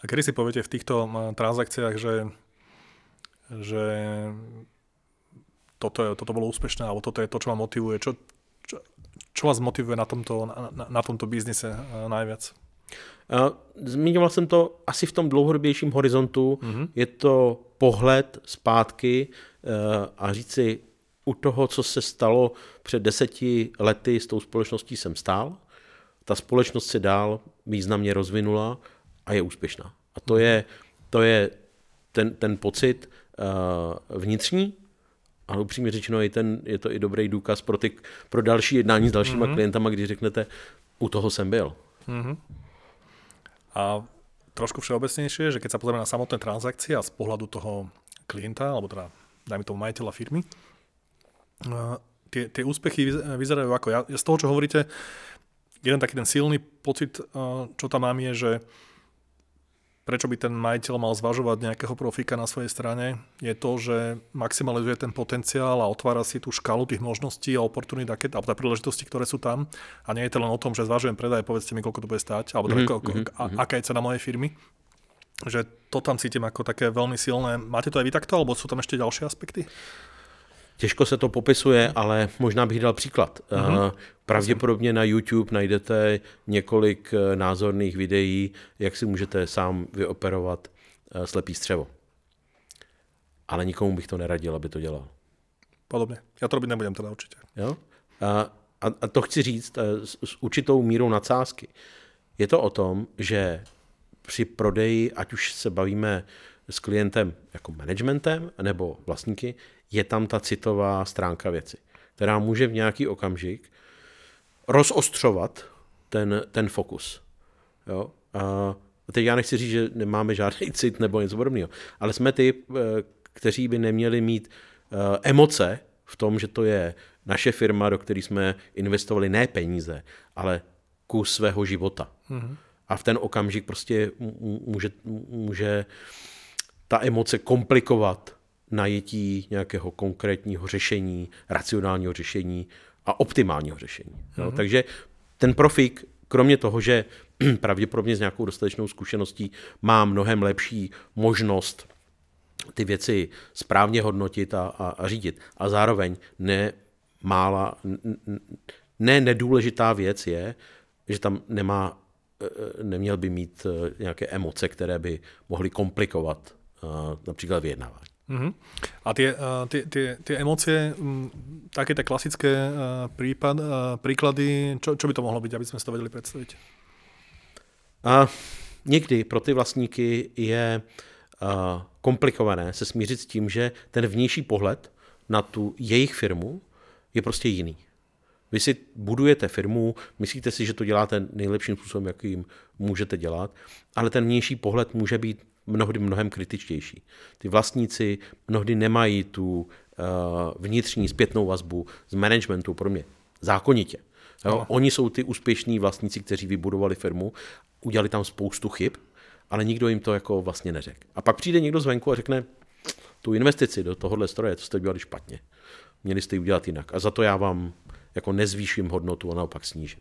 A kedy si poviete v týchto transakciách, že, že toto, je, toto bolo úspešné, alebo toto je to, čo ma motivuje? Čo, čo, čo vás motivuje na tomto, na, na tomto biznise najviac? Zmiňoval jsem to asi v tom dlouhodobějším horizontu. Mm-hmm. Je to pohled zpátky a říci, u toho, co se stalo před deseti lety s tou společností jsem stál. Ta společnost se dál významně rozvinula a je úspěšná. A to je, to je ten, ten pocit uh, vnitřní, ale upřímně řečeno, je, ten, je to i dobrý důkaz pro, ty, pro další jednání s dalšíma mm-hmm. klientama, když řeknete, u toho jsem byl. Mm-hmm. A trošku všeobecnejšie, že keď sa pozrieme na samotné transakcie a z pohľadu toho klienta, alebo teda dajme tomu majiteľa firmy, tie, tie úspechy vyzerajú ako, ja, z toho, čo hovoríte, jeden taký ten silný pocit, čo tam mám je, že prečo by ten majiteľ mal zvažovať nejakého profíka na svojej strane, je to, že maximalizuje ten potenciál a otvára si tú škalu tých možností a oportunít, alebo tá príležitosti, ktoré sú tam. A nie je to len o tom, že zvažujem predaj, povedzte mi, koľko to bude stať, alebo mm-hmm, ko, mm-hmm. A, aká je cena mojej firmy. Že to tam cítim ako také veľmi silné. Máte to aj vy takto, alebo sú tam ešte ďalšie aspekty? Těžko se to popisuje, ale možná bych dal příklad. Mm-hmm. Pravděpodobně na YouTube najdete několik eh, názorných videí, jak si můžete sám vyoperovat eh, slepý střevo. Ale nikomu bych to neradil, aby to dělal. Podobně. Já to robit nebudem teda určitě. Jo? A, a, a to chci říct s, s určitou mírou nadsázky. Je to o tom, že při prodeji, ať už se bavíme s klientem jako managementem nebo vlastníky, je tam ta citová stránka věci, která může v nějaký okamžik rozostřovat ten, ten fokus. Jo? A teď já nechci říct, že nemáme žádný cit nebo něco podobného, ale jsme ty, eh, kteří by neměli mít eh, emoce v tom, že to je naše firma, do které jsme investovali ne peníze, ale kus svého života. Mm-hmm. A v ten okamžik prostě může, může ta emoce komplikovat najetí nějakého konkrétního řešení, racionálního řešení a optimálního řešení. Mm-hmm. Jo? Takže ten profík, kromě toho, že pravděpodobně s nějakou dostatečnou zkušeností má mnohem lepší možnost ty věci správně hodnotit a, a, a řídit. A zároveň ne mála, ne nedůležitá věc je, že tam nemá, e, e, neměl by mít e, nějaké emoce, které by mohly komplikovat například vyjednávání. Uh-huh. A tie, uh, tie, tie, tie emócie, um, také tie klasické uh, prípad, uh, príklady, čo, čo by to mohlo byť, aby sme si to vedeli predstaviť? A někdy pro ty vlastníky je komplikované se smířit s tím, že ten vnější pohled na tu jejich firmu je prostě jiný. Vy si budujete firmu, myslíte si, že to děláte nejlepším způsobem, jakým můžete dělat, ale ten vnější pohled může být mnohdy mnohem kritičtější. Ty vlastníci mnohdy nemají tu uh, vnitřní zpětnou vazbu z managementu pro mě zákonitě. Jo? No. Oni jsou ty úspěšní vlastníci, kteří vybudovali firmu, udělali tam spoustu chyb, ale nikdo jim to jako vlastně neřekl. A pak přijde někdo zvenku a řekne, tu investici do tohohle stroje, to jste udělali špatně. Měli jste ji udělat jinak. A za to já vám jako nezvýším hodnotu a naopak snížím.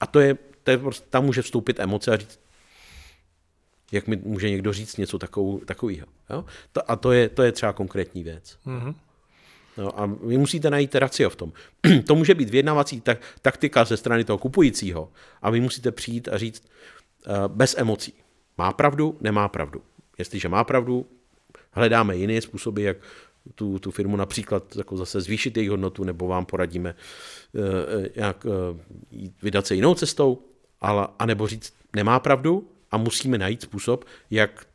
A to je, to je prostě, tam může vstoupit emoce a říct, jak mi může někdo říct něco takovou, takového. Jo? To, a to je, to je třeba konkrétní věc. Mm-hmm. No, a vy musíte najít racio v tom. to může být vyjednávací tak, taktika ze strany toho kupujícího a vy musíte přijít a říct uh, bez emocí. Má pravdu, nemá pravdu. Jestliže má pravdu, hledáme jiné způsoby, jak tu, tu firmu například jako zase zvýšit její hodnotu, nebo vám poradíme, uh, jak uh, vydat se jinou cestou, ale, anebo říct, nemá pravdu a musíme najít způsob, jak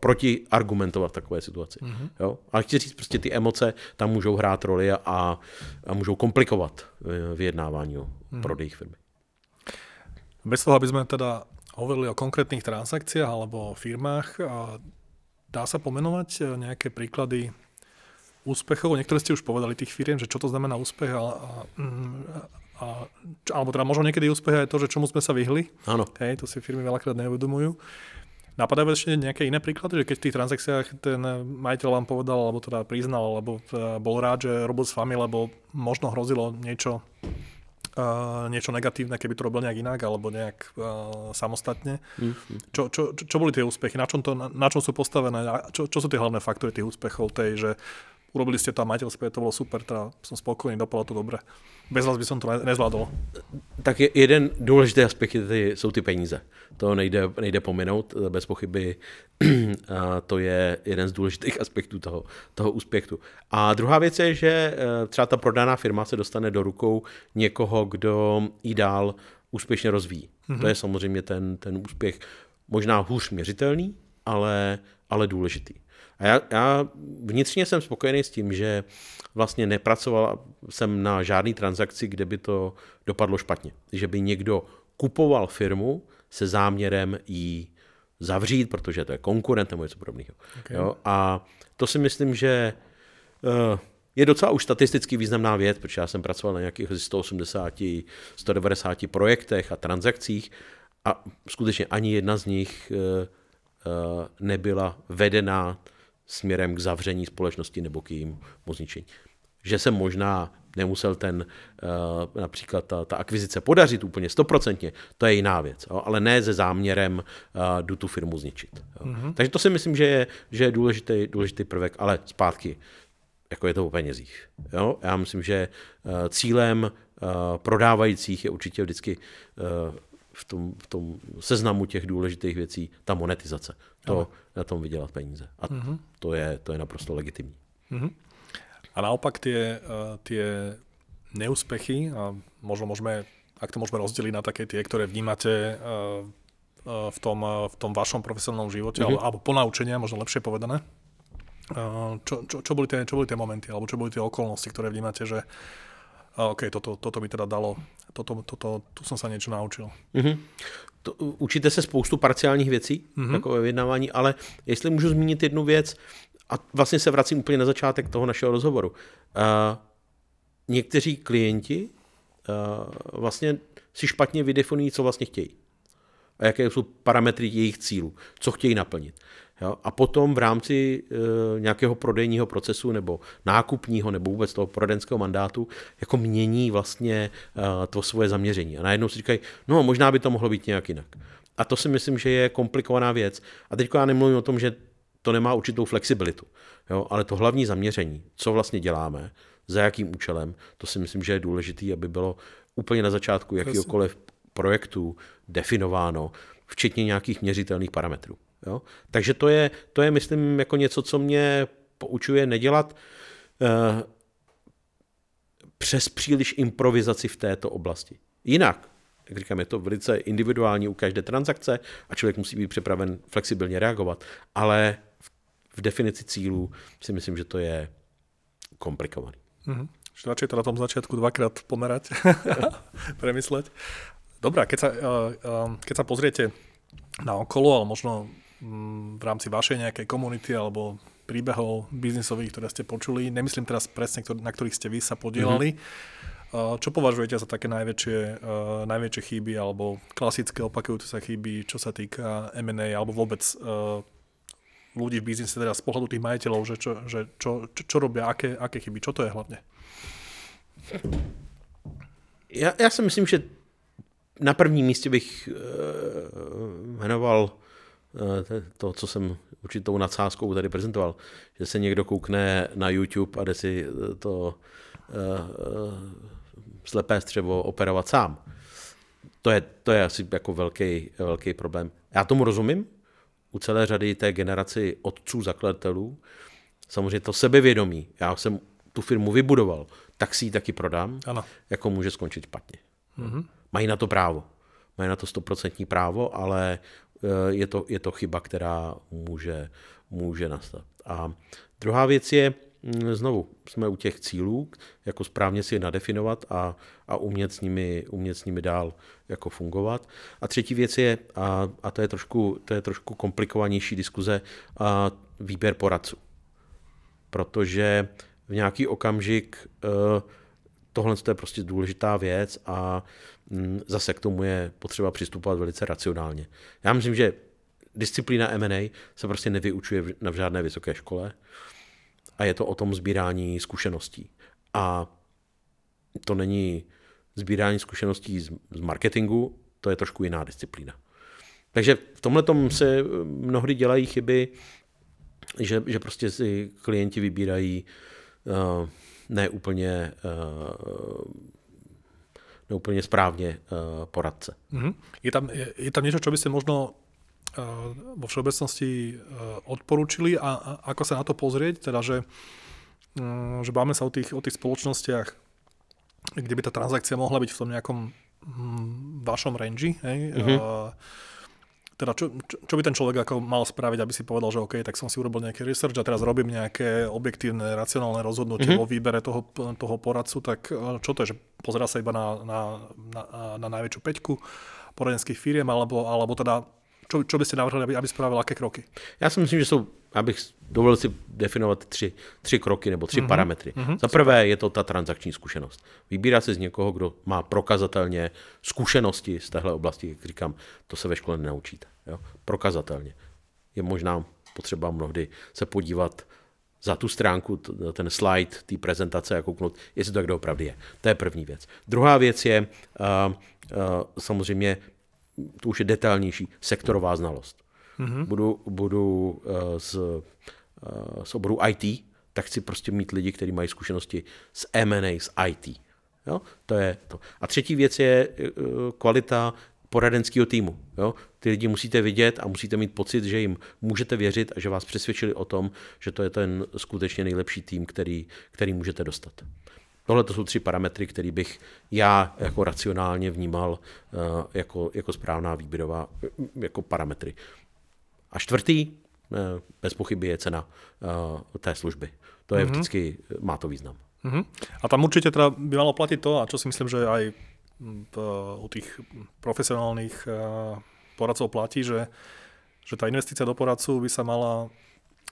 proti argumentovat v takové situaci. Mm-hmm. Jo? Ale chci říct, prostě ty emoce tam můžou hrát roli a, a můžou komplikovat vyjednávání o mm-hmm. firmy. Bez toho, aby sme teda hovorili o konkrétnych transakciách alebo o firmách, dá sa pomenovať e, nejaké príklady úspechov? Niektoré ste už povedali tých firiem, že čo to znamená úspech a, a, a alebo teda možno niekedy úspech aj to, že čomu sme sa vyhli. Áno. Hej, to si firmy veľakrát neuvedomujú. Napadajú ešte nejaké iné príklady, že keď v tých transakciách ten majiteľ vám povedal, alebo teda priznal, alebo teda bol rád, že robil s vami, lebo možno hrozilo niečo, uh, niečo negatívne, keby to robil nejak inak, alebo nejak uh, samostatne. Mm-hmm. Čo, čo, čo, čo boli tie úspechy? Na čom, to, na, na čom sú postavené? A čo, čo sú tie hlavné faktory tých úspechov? Tej, že urobili ste to a majiteľ to bolo super, teda som spokojný, dopadlo to dobre. Bez vás by som to nezvládol. Tak je, jeden důležitý aspekt ty, jsou ty peníze. To nejde, nejde pominout, bez pochyby a to je jeden z důležitých aspektů toho, toho úspěchu. A druhá věc je, že eh, třeba ta prodaná firma se dostane do rukou někoho, kdo ji dál úspěšně rozvíjí. Mm-hmm. To je samozřejmě ten, ten úspěch možná hůř měřitelný, ale, ale důležitý. A já, já vnitřně jsem spokojený s tím, že vlastně nepracoval jsem na žádný transakci, kde by to dopadlo špatně. Že by někdo kupoval firmu se záměrem jí zavřít, protože to je konkurent nebo něco podobného. Okay. Jo? A to si myslím, že uh, je docela už statisticky významná věc, protože já jsem pracoval na nějakých 180, 190 projektech a transakcích a skutečně ani jedna z nich uh, uh, nebyla vedená směrem k zavření společnosti nebo k jejímu zničení. Že se možná nemusel ten, uh, například ta, ta akvizice podařit úplně stoprocentně, to je jiná věc, ale ne se záměrem uh, jdu tu firmu zničit. Mm-hmm. Takže to si myslím, že je, že je důležitý, důležitý prvek, ale zpátky, jako je to o penězích. Jo? Já myslím, že uh, cílem prodávajících je určitě vždycky v tom, v tom seznamu těch důležitých věcí ta monetizace. To Ale. na tom vydělat peníze. A mm-hmm. to, je, to je naprosto legitimní. Mm-hmm. A naopak tie, uh, tie neúspechy, a možno môžeme, ak to môžeme rozdeliť na také tie, ktoré vnímate uh, uh, v, tom, v tom vašom profesionálnom živote, mm-hmm. alebo, alebo ponaučenia, možno lepšie povedané. Čo, čo, čo, boli tie, čo boli tie momenty, alebo čo boli tie okolnosti, ktoré vnímate, že OK, toto, toto mi teda dalo, toto, toto, tu jsem se něco naučil. Mm-hmm. To, učíte se spoustu parciálních věcí, mm-hmm. ve vyjednávání, ale jestli můžu zmínit jednu věc, a vlastně se vracím úplně na začátek toho našeho rozhovoru. Uh, někteří klienti uh, vlastně si špatně vydefinují, co vlastně chtějí. A jaké jsou parametry jejich cílů, co chtějí naplnit. Jo? A potom v rámci e, nějakého prodejního procesu nebo nákupního nebo vůbec toho poradenského mandátu jako mění vlastně e, to svoje zaměření. A najednou si říkají, no možná by to mohlo být nějak jinak. A to si myslím, že je komplikovaná věc. A teď já nemluvím o tom, že to nemá určitou flexibilitu, jo? ale to hlavní zaměření, co vlastně děláme, za jakým účelem, to si myslím, že je důležité, aby bylo úplně na začátku jakýkoliv projektu definováno, včetně nějakých měřitelných parametrů. Jo? Takže to je, to je, myslím, jako něco, co mě poučuje nedělat uh, přes příliš improvizaci v této oblasti. Jinak, jak říkám, je to velice individuální u každé transakce a člověk musí být připraven flexibilně reagovat, ale v, v definici cílů si myslím, že to je komplikovaný. Mm-hmm. Že radšej to na tom začiatku dvakrát pomerať, premysleť. Dobre, keď sa, keď sa pozriete na okolo, ale možno v rámci vašej nejakej komunity alebo príbehov biznisových, ktoré ste počuli, nemyslím teraz presne, na ktorých ste vy sa podielali, mm-hmm. čo považujete za také najväčšie, najväčšie chyby alebo klasické opakujúce sa chyby, čo sa týka M&A alebo vôbec ľudí v biznise, teda z pohľadu tých majiteľov, že čo, že čo, čo, čo robia, aké, aké chyby, čo to je hlavne? Já, já si myslím, že na prvním místě bych uh, jmenoval to, co jsem určitou nadsázkou tady prezentoval, že se někdo koukne na YouTube a jde si to uh, slepé střevo operovat sám. To je, to je asi jako velký, velký problém. Já tomu rozumím, u celé řady té generaci otců zakladatelů. Samozřejmě to sebevědomí. Já jsem tu firmu vybudoval, tak si ji taky prodám, ano. jako může skončit špatně. Mm-hmm. Mají na to právo. Mají na to stoprocentní právo, ale eh, je to, je to chyba, která může, může nastat. A druhá věc je, hm, znovu, jsme u těch cílů, jako správně si je nadefinovat a, a umět, s nimi, umět s nimi dál jako fungovat. A třetí věc je, a, a to, je trošku, to je trošku komplikovanější diskuze, a výběr poradců. Protože v nějaký okamžik eh, tohle je prostě důležitá věc a mm, zase k tomu je potřeba přistupovat velice racionálně. Já myslím, že disciplína M&A se prostě nevyučuje na žádné vysoké škole a je to o tom sbírání zkušeností. A to není sbírání zkušeností z, marketingu, to je trošku jiná disciplína. Takže v tomhle se mnohdy dělají chyby, že, že prostě si klienti vybírají uh, neúplně, uh, neúplně správně uh, poradce. Mm-hmm. Je, tam, je, je tam niečo, čo by ste možno vo všeobecnosti odporúčili a, a ako sa na to pozrieť, teda že, že báme sa o tých, o tých spoločnostiach, kde by tá transakcia mohla byť v tom nejakom hm, vašom range, hej? Mm-hmm. Uh, teda čo, čo, čo by ten človek ako mal spraviť, aby si povedal, že OK, tak som si urobil nejaký research a teraz robím nejaké objektívne, racionálne rozhodnutie mm-hmm. vo výbere toho, toho poradcu, tak čo to je, že pozera sa iba na, na, na, na najväčšiu peťku poradenských firiem, alebo, alebo teda čo, čo by ste navrhli, aby, aby spravil aké kroky? Já si myslím, že jsou, abych dovolil si definovat tři, tři kroky nebo tři mm-hmm. parametry. Mm-hmm. Za prvé je to ta transakční zkušenost. Vybírá se z někoho, kdo má prokazatelně zkušenosti z téhle oblasti, jak říkám, to se ve škole nenaučíte. Jo? Prokazatelně. Je možná potřeba mnohdy se podívat za tu stránku, ten slide té prezentace a kouknout, jestli to tak doopravdy je. To je první věc. Druhá věc je uh, uh, samozřejmě to už je detailnější, sektorová znalost. Mm-hmm. Budu, budu uh, z, uh, z oboru IT, tak chci prostě mít lidi, kteří mají zkušenosti s M&A, s IT. Jo? To je to. A třetí věc je uh, kvalita poradenského týmu. Jo? Ty lidi musíte vidět a musíte mít pocit, že jim můžete věřit a že vás přesvědčili o tom, že to je ten skutečně nejlepší tým, který, který můžete dostat. Tohle to jsou tři parametry, které bych já jako racionálně vnímal eh, jako, jako správná výběrová jako parametry. A čtvrtý, eh, bez pochyby, je cena eh, té služby. To je mm-hmm. vždycky, má to význam. Mm-hmm. A tam určitě teda by malo platit to, a čo si myslím, že aj u tých profesionálnych poradcov platí, že, že tá investícia do poradcu by sa mala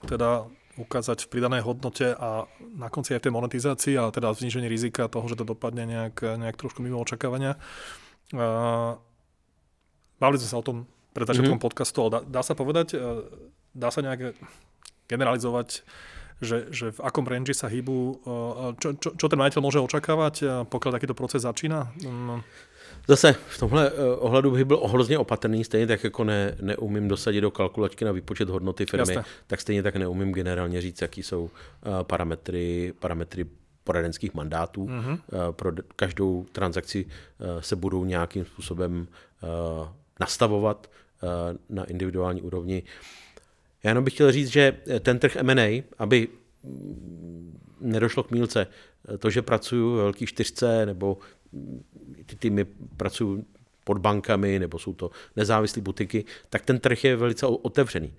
teda ukázať v pridanej hodnote a na konci aj v tej monetizácii a teda znižení rizika toho, že to dopadne nejak, nejak trošku mimo očakávania. Bavili sme sa o tom pred začiatkom mm-hmm. podcastu, ale dá, dá sa povedať, dá sa nejak generalizovať, že, že v akom range sa hýbu, čo, čo, čo ten majiteľ môže očakávať, pokiaľ takýto proces začína? Um, Zase v tomhle eh, ohledu bych byl hrozně opatrný, stejně tak jako ne, neumím dosadit do kalkulačky na výpočet hodnoty firmy, Jasne. tak stejně tak neumím generálně říct, jaký jsou parametry, parametry poradenských mandátů. Mm-hmm. Pro každou transakci se budou nějakým způsobem nastavovat na individuální úrovni. Já jenom bych chtěl říct, že ten trh M&A, aby nedošlo k mílce, to, že pracuju ve velký čtyřce nebo ty týmy pracují pod bankami, nebo jsou to nezávislé butiky, tak ten trh je velice otevřený.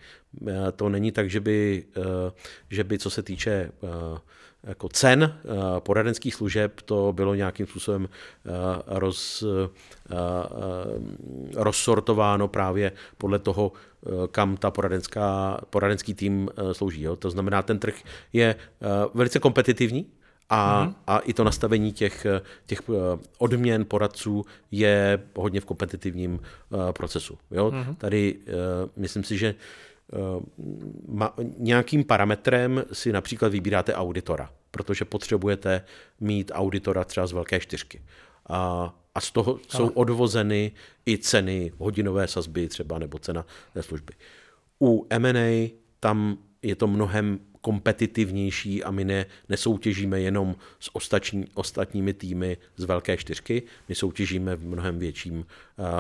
Eh, to není tak, že by, eh, že by co se týče eh, jako cen poradenských služeb to bylo nějakým způsobem roz, rozsortováno právě podle toho, kam ta poradenská, poradenský tým slouží. Jo. To znamená, ten trh je velice kompetitivní, a, mm-hmm. a i to nastavení těch, těch eh, odměn poradců je hodně v kompetitivním procesu. Jo? Mm-hmm. Tady myslím si, že nějakým parametrem si například vybíráte auditora, protože potřebujete mít auditora třeba z velké čtyřky. A, a z toho jsou odvozeny i ceny hodinové sazby třeba nebo cena té služby. U M&A tam je to mnohem kompetitivnější a my ne, nesoutěžíme jenom s ostatní, ostatními týmy z velké čtyřky, my soutěžíme v mnohem větším,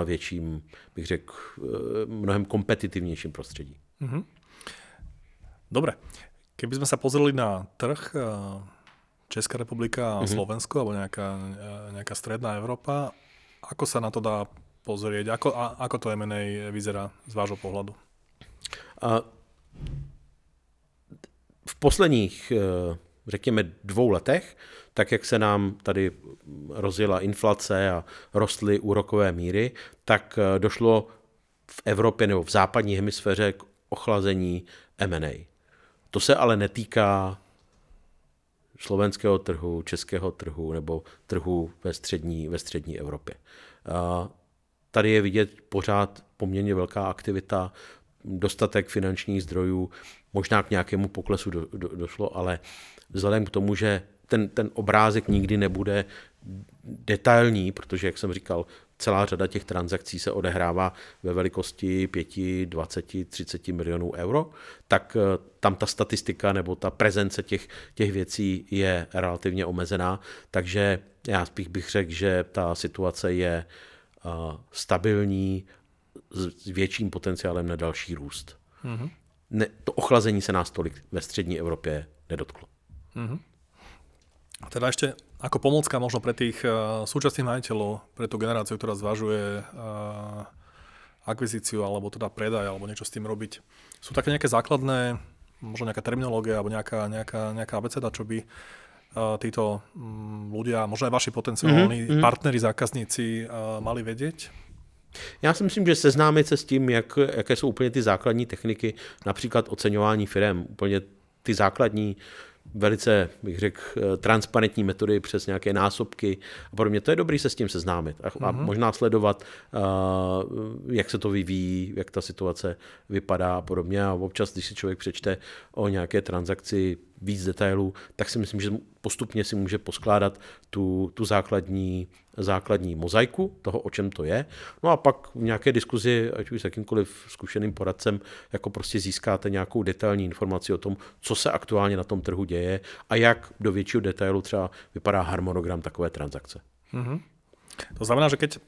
větším bych řekl, e, mnohem kompetitivnějším prostředí. Mm-hmm. Dobre. Keby sme sa pozreli na trh e, Česká republika a mm-hmm. Slovensko, alebo nejaká, e, nejaká stredná Európa, ako sa na to dá pozrieť? Ako, a, ako to M&A vyzerá z vášho pohľadu? A v posledních, eh, řekněme, dvou letech, tak jak se nám tady rozjela inflace a rostly úrokové míry, tak eh, došlo v Evropě nebo v západní hemisféře k ochlazení M&A. To se ale netýká slovenského trhu, českého trhu nebo trhu ve střední, ve střední Evropě. Tady je vidět pořád poměrně velká aktivita, dostatek finančních zdrojů, možná k nějakému poklesu do, do, došlo, ale vzhledem k tomu, že ten, ten obrázek nikdy nebude detailní, protože, jak jsem říkal, celá řada těch transakcí se odehrává ve velikosti 5, 20, 30 milionů euro, tak eh, tam ta statistika nebo ta prezence těch, těch věcí je relativně omezená, takže já spíš bych řekl, že ta situace je eh, stabilní s větším potenciálem na další růst. Mm-hmm ne, to ochlazení se nás tolik ve střední Evropě nedotklo. Mm-hmm. Teda ešte ako pomocka možno pre tých uh, súčasných majiteľov, pre tú generáciu, ktorá zvažuje uh, akvizíciu alebo teda predaj alebo niečo s tým robiť. Sú také nejaké základné, možno nejaká terminológia alebo nejaká, nejaká, nejaká abeceda, čo by uh, títo um, ľudia, možno aj vaši potenciálni mm-hmm. partneri, zákazníci uh, mali vedieť? Já si myslím, že seznámit se s tím, jak, jaké jsou úplně ty základní techniky, například oceňování firm, úplně ty základní velice, bych řekl, transparentní metody přes nějaké násobky a podobně. To je dobrý se s tím seznámit a, a mm-hmm. možná sledovat, uh, jak se to vyvíjí, jak ta situace vypadá a podobně. A občas, když si člověk přečte o nějaké transakci víc detailů, tak si myslím, že postupně si může poskládat tu, tu základní, základní mozaiku toho, o čem to je. No a pak v nějaké diskuzi, ať už s jakýmkoliv zkušeným poradcem, jako prostě získáte nějakou detailní informaci o tom, co se aktuálně na tom trhu děje a jak do většího detailu třeba vypadá harmonogram takové transakce. Mm-hmm. To znamená, že keď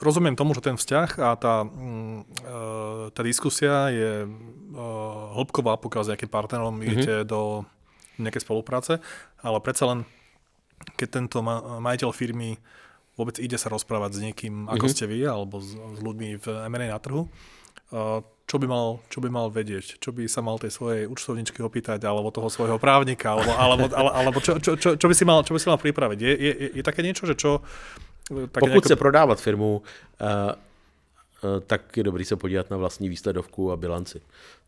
rozumiem tomu, že ten vzťah a tá, uh, tá diskusia je uh, hĺbková, pokiaľ s nejakým partnerom mm-hmm. idete do nejakej spolupráce, ale predsa len, keď tento majiteľ firmy vôbec ide sa rozprávať s niekým, ako mm-hmm. ste vy, alebo s, s ľuďmi v M&A na trhu, čo by, mal, čo by mal vedieť? Čo by sa mal tej svojej účtovničky opýtať, alebo toho svojho právnika, alebo, alebo, alebo čo, čo, čo, čo, by si mal, čo by si mal pripraviť? Je, je, je také niečo, že čo... Tak Pokud nejako... chce prodávat firmu, uh, uh, tak je dobrý se podívat na vlastní výsledovku a bilanci.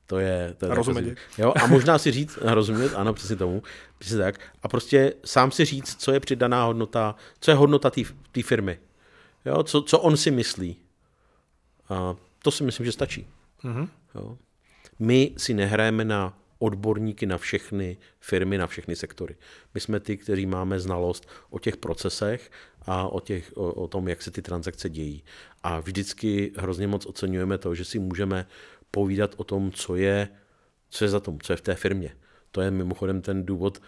To je... To je a rozumět. Jo, a možná si říct, rozumět, ano, přesně tomu, přesně tak. A prostě sám si říct, co je přidaná hodnota, co je hodnota té firmy. Jo, co, co on si myslí. A to si myslím, že stačí. Mm-hmm. Jo. My si nehrajeme na odborníky na všechny firmy, na všechny sektory. My jsme ty, kteří máme znalost o těch procesech a o, těch, o, o tom, jak se ty transakce dějí. A vždycky hrozně moc oceňujeme to, že si můžeme povídat o tom, co je, co je za tom, co je v té firmě. To je mimochodem ten důvod,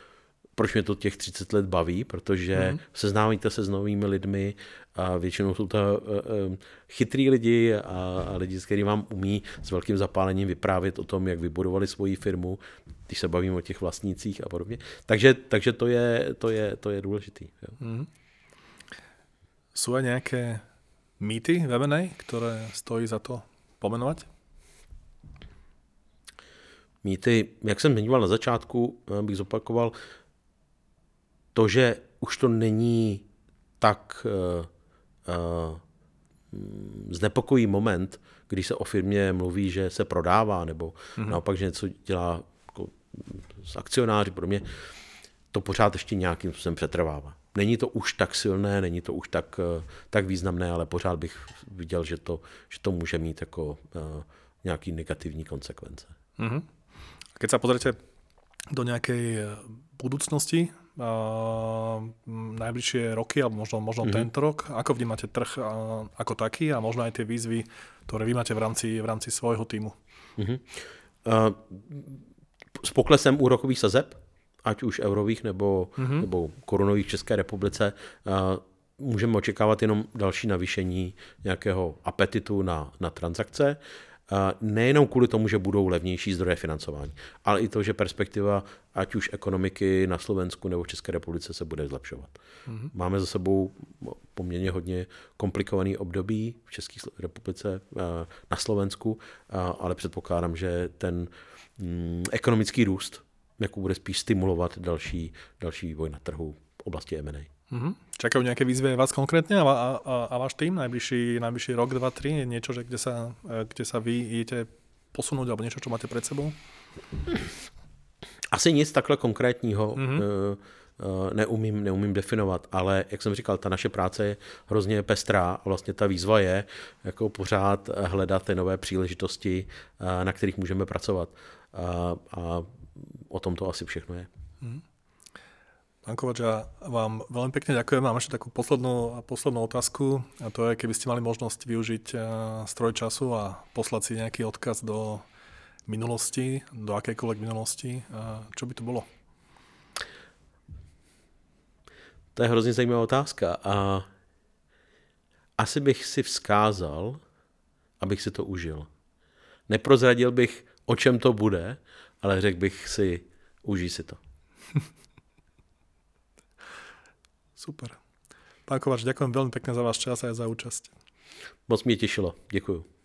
proč mě to těch 30 let baví, protože mm. seznámíte se s novými lidmi a většinou jsou to uh, uh, chytrý lidi a, a lidi, kteří vám umí s velkým zapálením vyprávět o tom, jak vybudovali svoji firmu, když se bavíme o těch vlastnících a podobně. Takže, takže to, je, to, je, to je důležitý. Jo. Mm. Sú aj nejaké mýty v M&A, ktoré stojí za to pomenovať? Mýty, jak jsem zmiňoval na začátku, bych zopakoval, to, že už to není tak uh, uh, znepokojí moment, když se o firmě mluví, že se prodává, nebo mm-hmm. naopak, že něco dělá jako s akcionáři, pro mě to pořád ještě nějakým způsobem přetrvává. Není to už tak silné, není to už tak, eh, tak významné, ale pořád bych viděl, že to, že to může mít jako uh, nějaký negativní konsekvence. Mm-hmm. Keď sa pozrite do nejakej eh, budúcnosti, uh, najbližšie roky, alebo možno, možno mm-hmm. tento rok, ako vnímate trh uh, ako taký a možno aj tie výzvy, ktoré vy máte v rámci, v rámci svojho týmu? Mm-hmm. Uh, s poklesem úrokových sazeb, ať už eurových nebo, mm-hmm. nebo korunových v České republice, uh, můžeme očekávat jenom další navýšení nějakého apetitu na, na transakce. Nejenom kvůli tomu, že budou levnější zdroje financování, ale i to, že perspektiva ať už ekonomiky na Slovensku nebo v České republice se bude zlepšovat. Mm-hmm. Máme za sebou poměrně hodně komplikovaný období v České republice, na Slovensku, ale předpokládám, že ten mm, ekonomický růst jako bude spíš stimulovat další, další vývoj na trhu v oblasti M&A. Mm-hmm. Čakajú nejaké výzvy vás konkrétne a, a, a, a váš tým najbližší, najbližší rok, dva, tri? Niečo, že kde, sa, e, kde sa vy idete posunúť alebo niečo, čo máte před sebou? Asi nic takhle konkrétního mm-hmm. neumím, neumím definovat, ale jak jsem říkal, ta naše práce je hrozně pestrá a vlastně ta výzva je jako pořád hledat ty nové příležitosti, na kterých můžeme pracovat. A, a o tom to asi všechno je. Mm-hmm. Pán Kovač, ja vám veľmi pekne ďakujem. Mám ešte takú poslednú, poslednú otázku a to je, keby ste mali možnosť využiť stroj času a poslať si nejaký odkaz do minulosti, do akejkoľvek minulosti, čo by to bolo? To je hrozně zajímavá otázka a asi bych si vzkázal, abych si to užil. Neprozradil bych, o čem to bude, ale řekl bych si, užij si to. Super. Pán Kovač, ďakujem veľmi pekne za váš čas a za účasť. Moc mě těšilo. Děkuju.